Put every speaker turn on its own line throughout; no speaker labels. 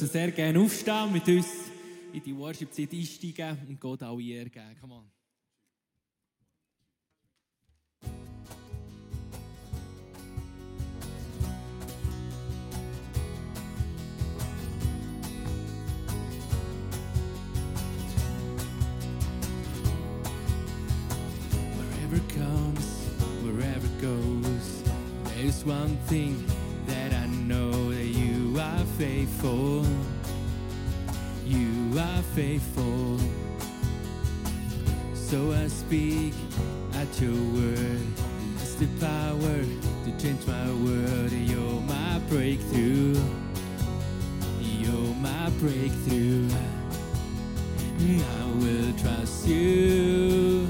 ihr sehr gerne aufstehen, mit uns in die Worship-Zeit einsteigen und Gott alle Ehre geben. Come on. Wherever comes, wherever goes, there's one thing are faithful. You are faithful. So I speak at your word. It's the power to change my world. You're my breakthrough. You're my breakthrough. I will trust you.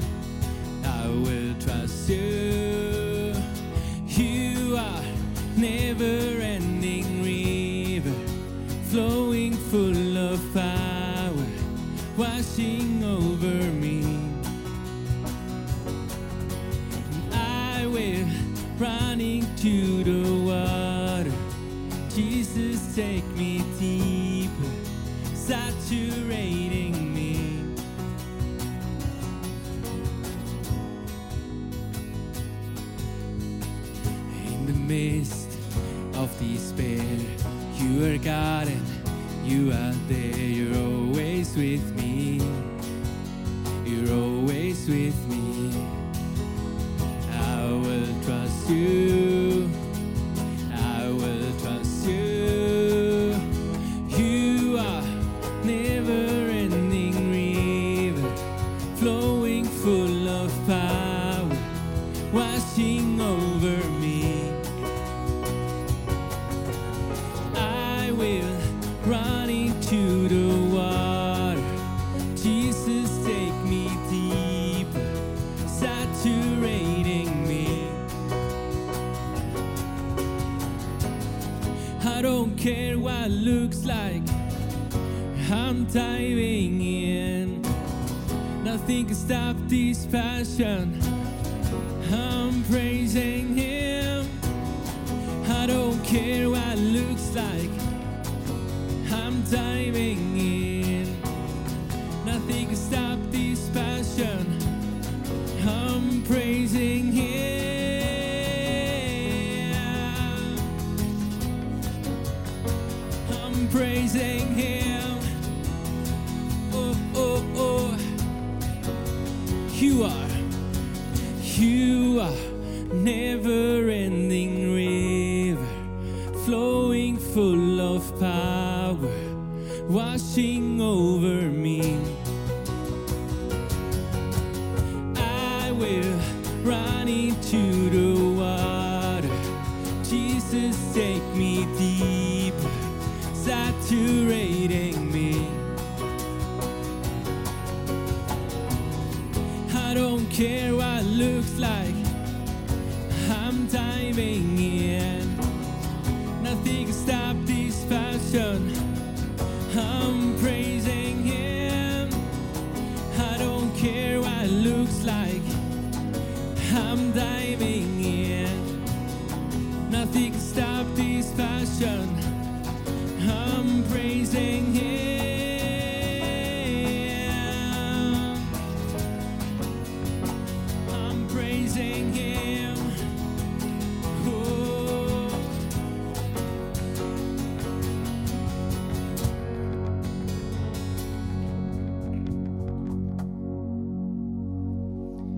I will trust you. You are never washing over me. And I will running to the water. Jesus, take me deeper, saturating me. In the midst of despair, you are God and you are there. You're always with me. With me. I will trust you. 发现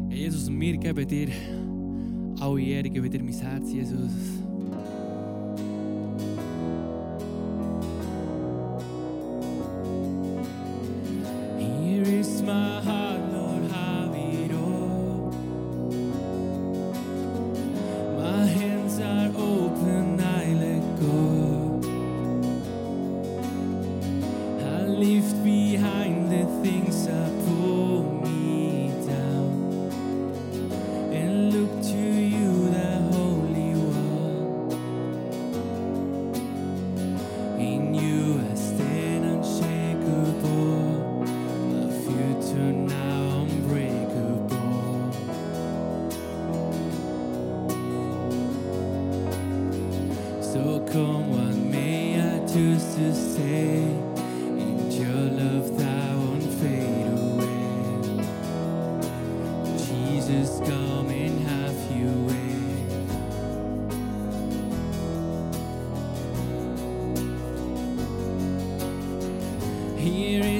Jesus, wir geben dir alle Ehre, geben dir mein Herz, Jesus. here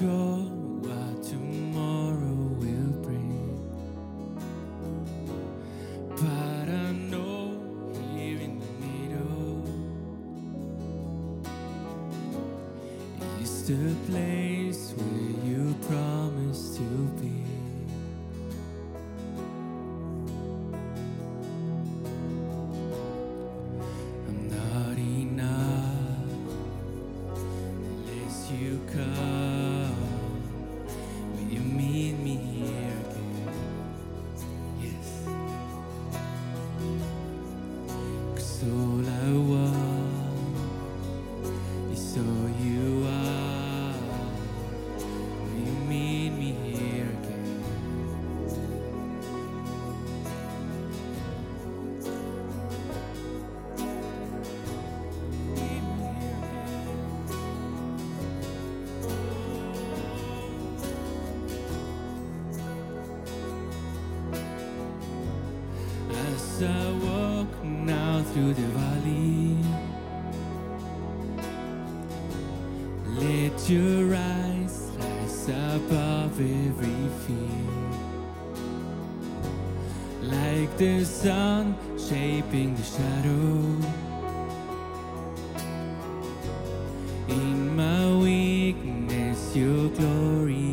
sure what tomorrow will bring. But I know here in the middle is the place where you promised to be. In my weakness, your glory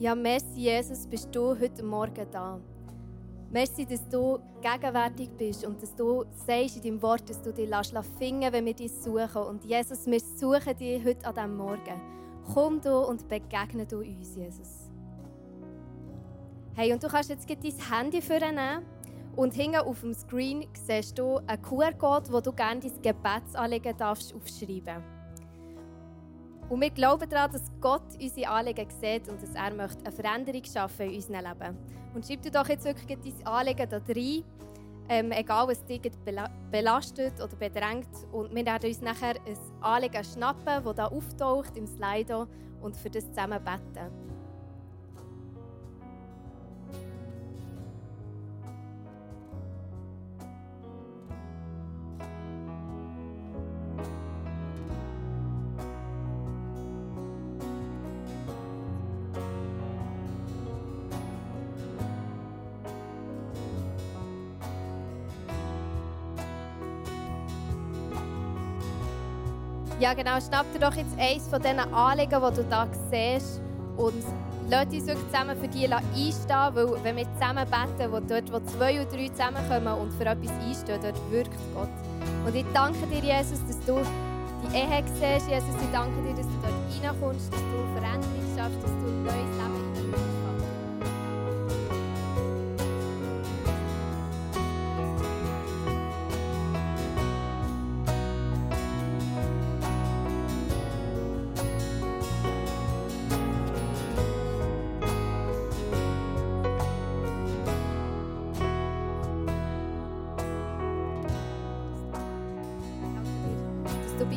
Ja, merci, Jesus, bist du heute Morgen da. Merci, dass du gegenwärtig bist und dass du sagst in deinem Wort, dass du dich lässt finden wenn wir dich suchen. Und Jesus, wir suchen dich heute an diesem Morgen. Komm du und begegne du uns, Jesus. Hey, und du kannst jetzt dein Handy vornehmen und hinten auf dem Screen siehst du einen QR-Code, wo du gerne dein Gebetsanliegen darfst aufschreiben Und wir glauben daran, dass Gott unsere Anliegen sieht und dass er möchte eine Veränderung schaffen in unserem Leben. Und schreib dir doch jetzt wirklich dein Anliegen da rein, ähm, egal was dich belastet oder bedrängt. Und wir werden uns nachher ein Anliegen schnappen, das da auftaucht im Slido und für das zusammen beten. Genau. Schnapp dir doch jetzt eines von diesen Anliegen, die du da siehst. Und lass uns wirklich zusammen für die einstehen, weil wenn wir zusammen beten, wo dort, wo zwei oder drei zusammenkommen und für etwas einstehen, dort wirkt Gott. Und ich danke dir, Jesus, dass du die Ehe siehst. Jesus, ich danke dir, dass du dort reinkommst, dass du Veränderung schaffst, dass du neues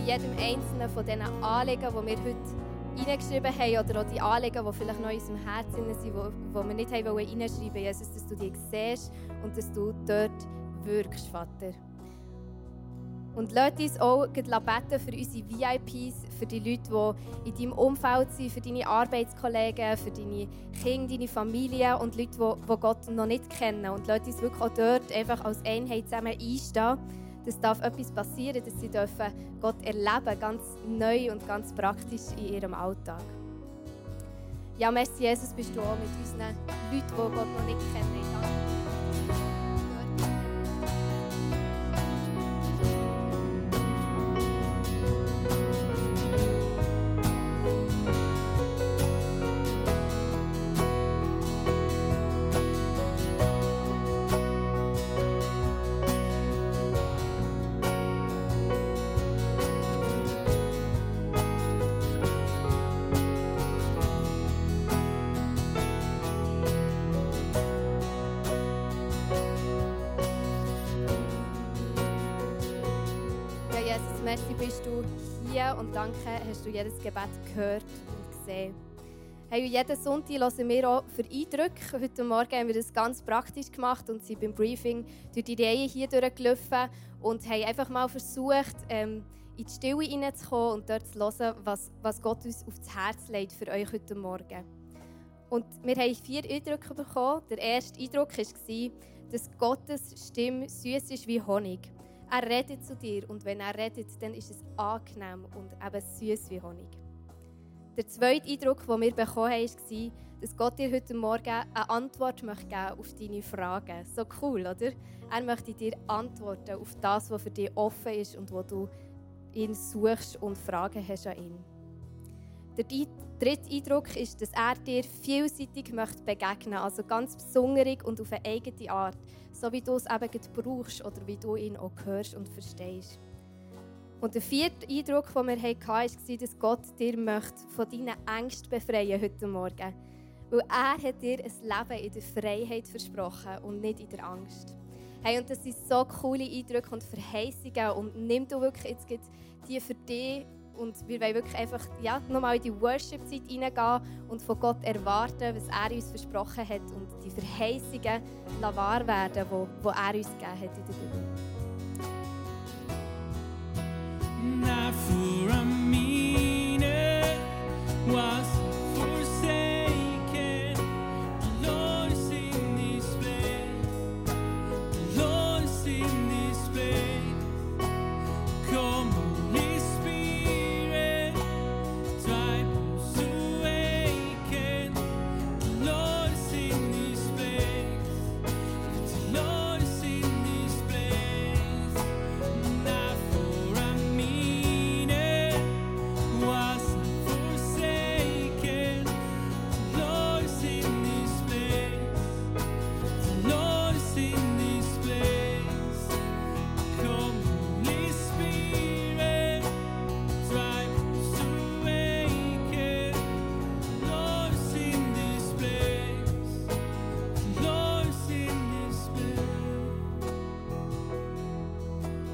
jedem einzelnen von diesen Anliegen, die wir heute reingeschrieben haben, oder auch die Anliegen, die vielleicht noch in unserem Herzen sind, die wir nicht haben reinschreiben wollen, Jesus, dass du die siehst und dass du dort wirkst, Vater. Und lass uns auch beten für unsere VIPs, für die Leute, die in deinem Umfeld sind, für deine Arbeitskollegen, für deine Kinder, deine Familie und Leute, die Gott noch nicht kennen. Und lass uns wirklich auch dort einfach als Einheit zusammen einstehen das darf etwas passieren, dass sie dürfen Gott erleben, ganz neu und ganz praktisch in ihrem Alltag. Ja, merci Jesus, bist du auch mit unseren Leuten, die Gott noch nicht kennen. Merci bist du hier und danke, hast du jedes Gebet gehört und gesehen. Hey, jeden Sonntag hören wir auch für Eindrücke. Heute Morgen haben wir das ganz praktisch gemacht und sind beim Briefing durch die Reihe hier durchgelaufen und haben einfach mal versucht, ähm, in die Stille hineinzukommen und dort zu hören, was, was Gott uns aufs Herz legt für euch heute Morgen. Und wir haben vier Eindrücke bekommen. Der erste Eindruck war, dass Gottes Stimme süß ist wie Honig. Er redet zu dir und wenn er redet, dann ist es angenehm und eben süß wie Honig. Der zweite Eindruck, den wir bekommen haben, war, dass Gott dir heute Morgen eine Antwort möchte geben auf deine Fragen. So cool, oder? Er möchte dir antworten auf das, was für dich offen ist und wo du ihn suchst und Fragen hast an ihn. Der dritte Eindruck ist, dass er dir vielseitig möchte begegnen also ganz besonders und auf eine eigene Art, so wie du es eben brauchst oder wie du ihn auch hörst und verstehst. Und der vierte Eindruck, den wir hatten, war, dass Gott dir möchte von deinen Ängsten befreien heute Morgen. Weil er hat dir ein Leben in der Freiheit versprochen und nicht in der Angst. Hey, und das sind so coole Eindrücke und Verheißungen und nimm du wirklich jetzt die für dich und wir wollen wirklich einfach ja, nochmal in die Worship-Zeit hineingehen und von Gott erwarten, was er uns versprochen hat und die Verheißungen wahr werden, die, die er uns gegeben hat in der Bibel. Not for a minute was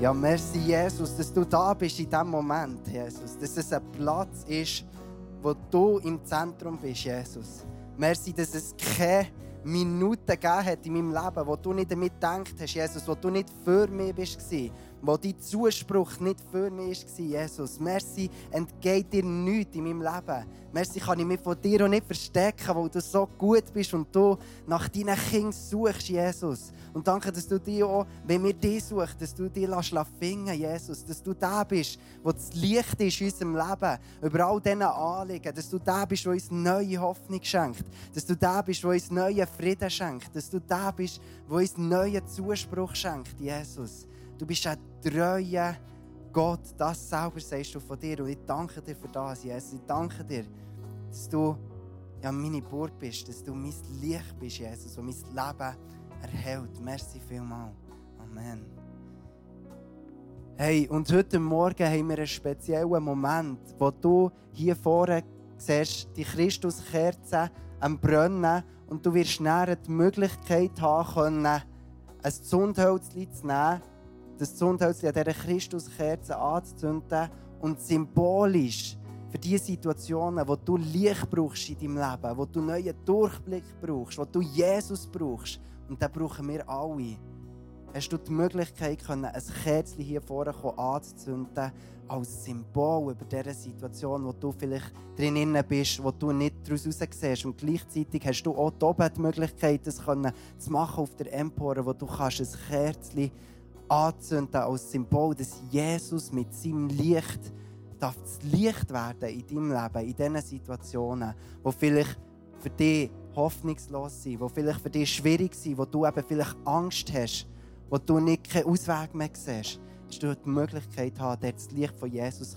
Ja, merci Jesus, dass du da bist in diesem Moment, Jesus. Dass es ein Platz ist, wo du im Zentrum bist, Jesus. Merci, dass es keine Minute gegeben hat in meinem Leben, wo du nicht damit gedacht hast, Jesus, wo du nicht für mich bist, wo dein Zuspruch nicht für mich war, Jesus. Merci, entgeht dir nichts in meinem Leben. Merci, kann ich mich von dir auch nicht verstecken, weil du so gut bist und du nach deinen Kindern suchst, Jesus. Und danke, dass du dich auch, wenn wir dich suchen, dass du dich finden Jesus. Dass du da bist, wo das Licht ist in unserem Leben, über all diesen Anliegen. Dass du da bist, der uns neue Hoffnung schenkt. Dass du da bist, der uns neuen Frieden schenkt. Dass du da bist, der uns neuen Zuspruch schenkt, Jesus. Du bist ein treuer Gott, das selber sagst du von dir. Und ich danke dir für das, Jesus. Ich danke dir, dass du ja, meine Burg bist, dass du mein Licht bist, Jesus, und mein Leben erhält. Merci vielmals. Amen. Hey, und heute Morgen haben wir einen speziellen Moment, wo du hier vorne siehst, die Christuskerze am Brennen und du wirst näher die Möglichkeit haben können, ein Zündhölzchen zu nehmen das Zündhölzchen an dieser Christuskerze anzuzünden und symbolisch für die Situationen, wo du Licht brauchst in deinem Leben, wo du neuen Durchblick brauchst, wo du Jesus brauchst, und das brauchen wir alle, hast du die Möglichkeit, ein Kerzchen hier vorne anzuzünden, als Symbol über diese Situation, wo du vielleicht drin bist, wo du nicht daraus siehst. Und gleichzeitig hast du auch oben die Möglichkeit, das zu machen auf der Empore, wo du kannst ein Kerzchen anzünden als Symbol, dass Jesus mit seinem Licht darf das Licht werden in deinem Leben, in diesen Situationen, wo vielleicht für dich hoffnungslos sind, wo vielleicht für dich schwierig sind, wo du eben vielleicht Angst hast, wo du nicht keinen Ausweg mehr siehst, hast du die Möglichkeit haben, dort das Licht von Jesus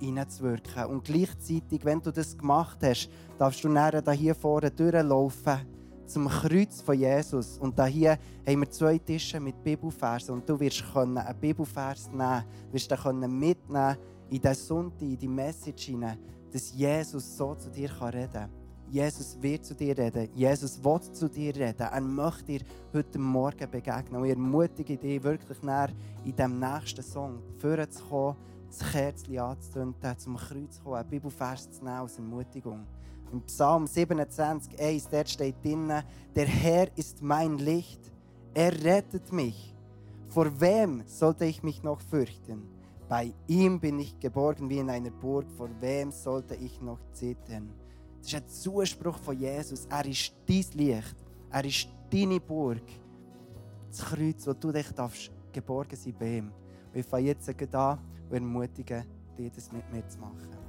hineinzuwirken. Und gleichzeitig, wenn du das gemacht hast, darfst du nachher hier vorne durchlaufen zum Kreuz von Jesus. Und hier haben wir zwei Tische mit Bibelfersen. Und du wirst können einen Bibelvers nehmen, wirst den mitnehmen in den Sonntag, in die Message hinein, dass Jesus so zu dir reden kann. Jesus wird zu dir reden. Jesus will zu dir reden. Er möchte dir heute Morgen begegnen. Und ich ermutige dich wirklich in diesem nächsten Song vorzukommen, das Kerzchen anzuzünden, zum Kreuz zu kommen, einen Bibelvers zu nehmen als Ermutigung. Im Psalm 27, 1, dort steht drinnen, der Herr ist mein Licht, er rettet mich. Vor wem sollte ich mich noch fürchten? Bei ihm bin ich geborgen wie in einer Burg, vor wem sollte ich noch zittern? Das ist ein Zuspruch von Jesus. Er ist dein Licht, er ist deine Burg. Das Kreuz, wo du dich darfst, geborgen sein bei ihm. Und ich fange jetzt an und ermutige dich, das mit mir zu machen.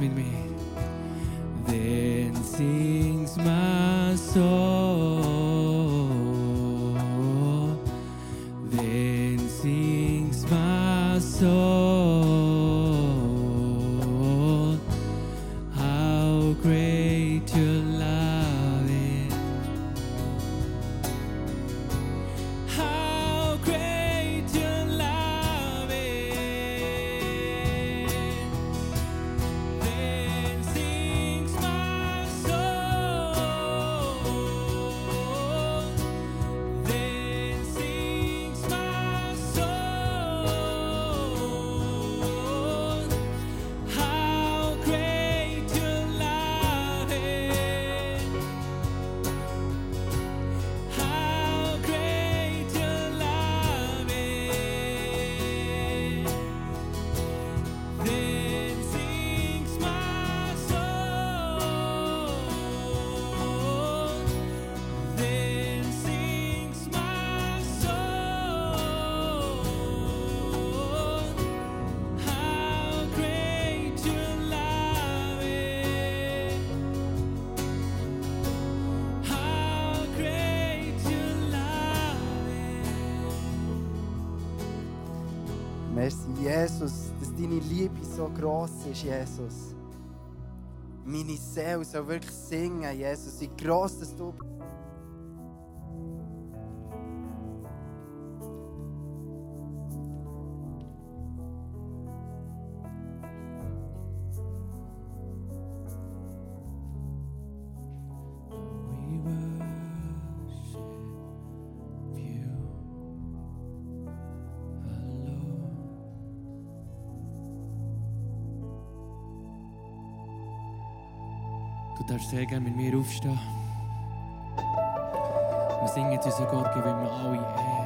with me. Then see.
Merci, Jesus, dass deine Liebe so gross ist, Jesus. Meine Seele soll wirklich singen, Jesus, wie gross dass du bist.
sehr gerne mit mir aufstehen. Wir singen zu unserem Gott, geben wir alle. Hey.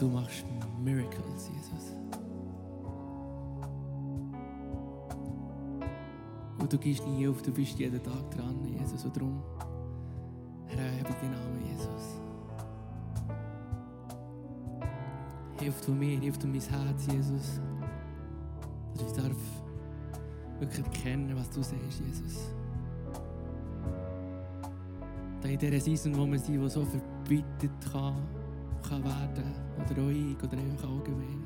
Du machst Miracles, Jesus. Und du gehst nie auf, du bist jeden Tag dran, Jesus. Und darum erhebe ich deinen Namen, Jesus. Hilf du mir, hilf du mein Herz, Jesus. Dass ich darf wirklich erkennen, was du sagst, Jesus. Da in dieser Season, wo wir sind, die so verbittet kann, kann werden, oder ruhig, oder einfach allgemein.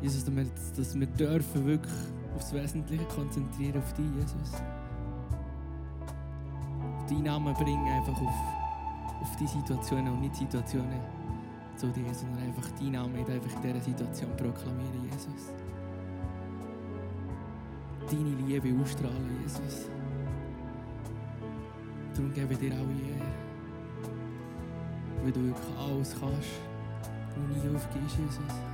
Jesus, dass wir, dass wir dürfen wirklich aufs Wesentliche konzentrieren, auf dich, Jesus. Auf deinen Namen bringen, einfach auf, auf die Situationen und nicht Situationen zu dir, sondern einfach deinen Namen nicht einfach in dieser Situation proklamieren, Jesus. Deine Liebe ausstrahlen, Jesus. Darum gebe ich dir alle Ehre. Weil du wirklich alles kannst und nie aufgibst, Jesus.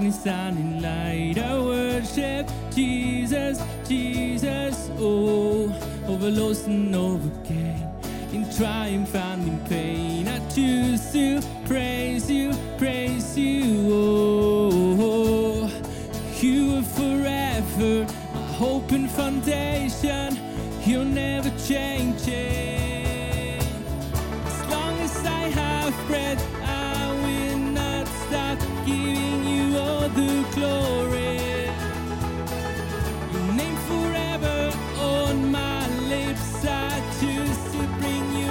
And in light. I worship Jesus, Jesus, oh, over lost and over bring you.